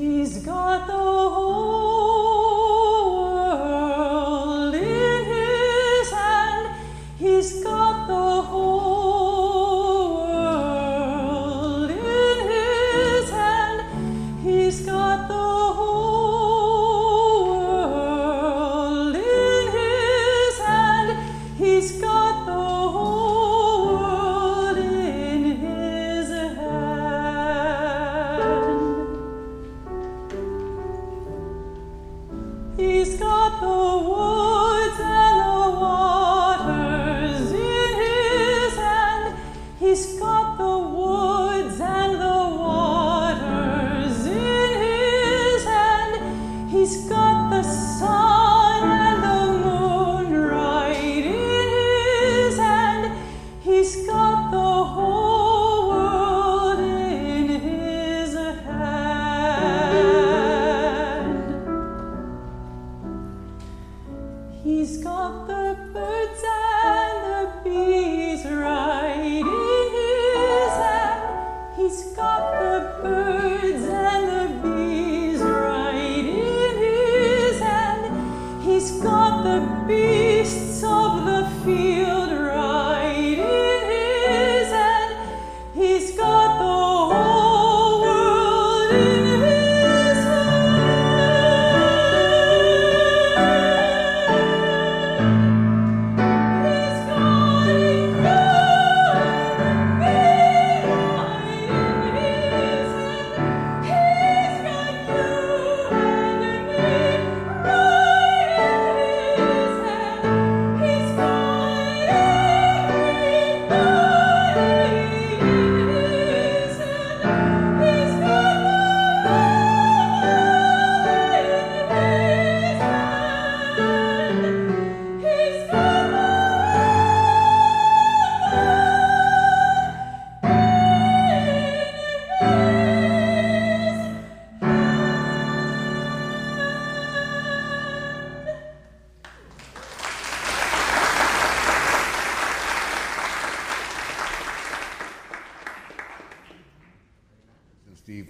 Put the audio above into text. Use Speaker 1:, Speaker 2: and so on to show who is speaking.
Speaker 1: He's got the He's gone. He's got the birds and the bees right in his hand. He's got the birds.
Speaker 2: Steve.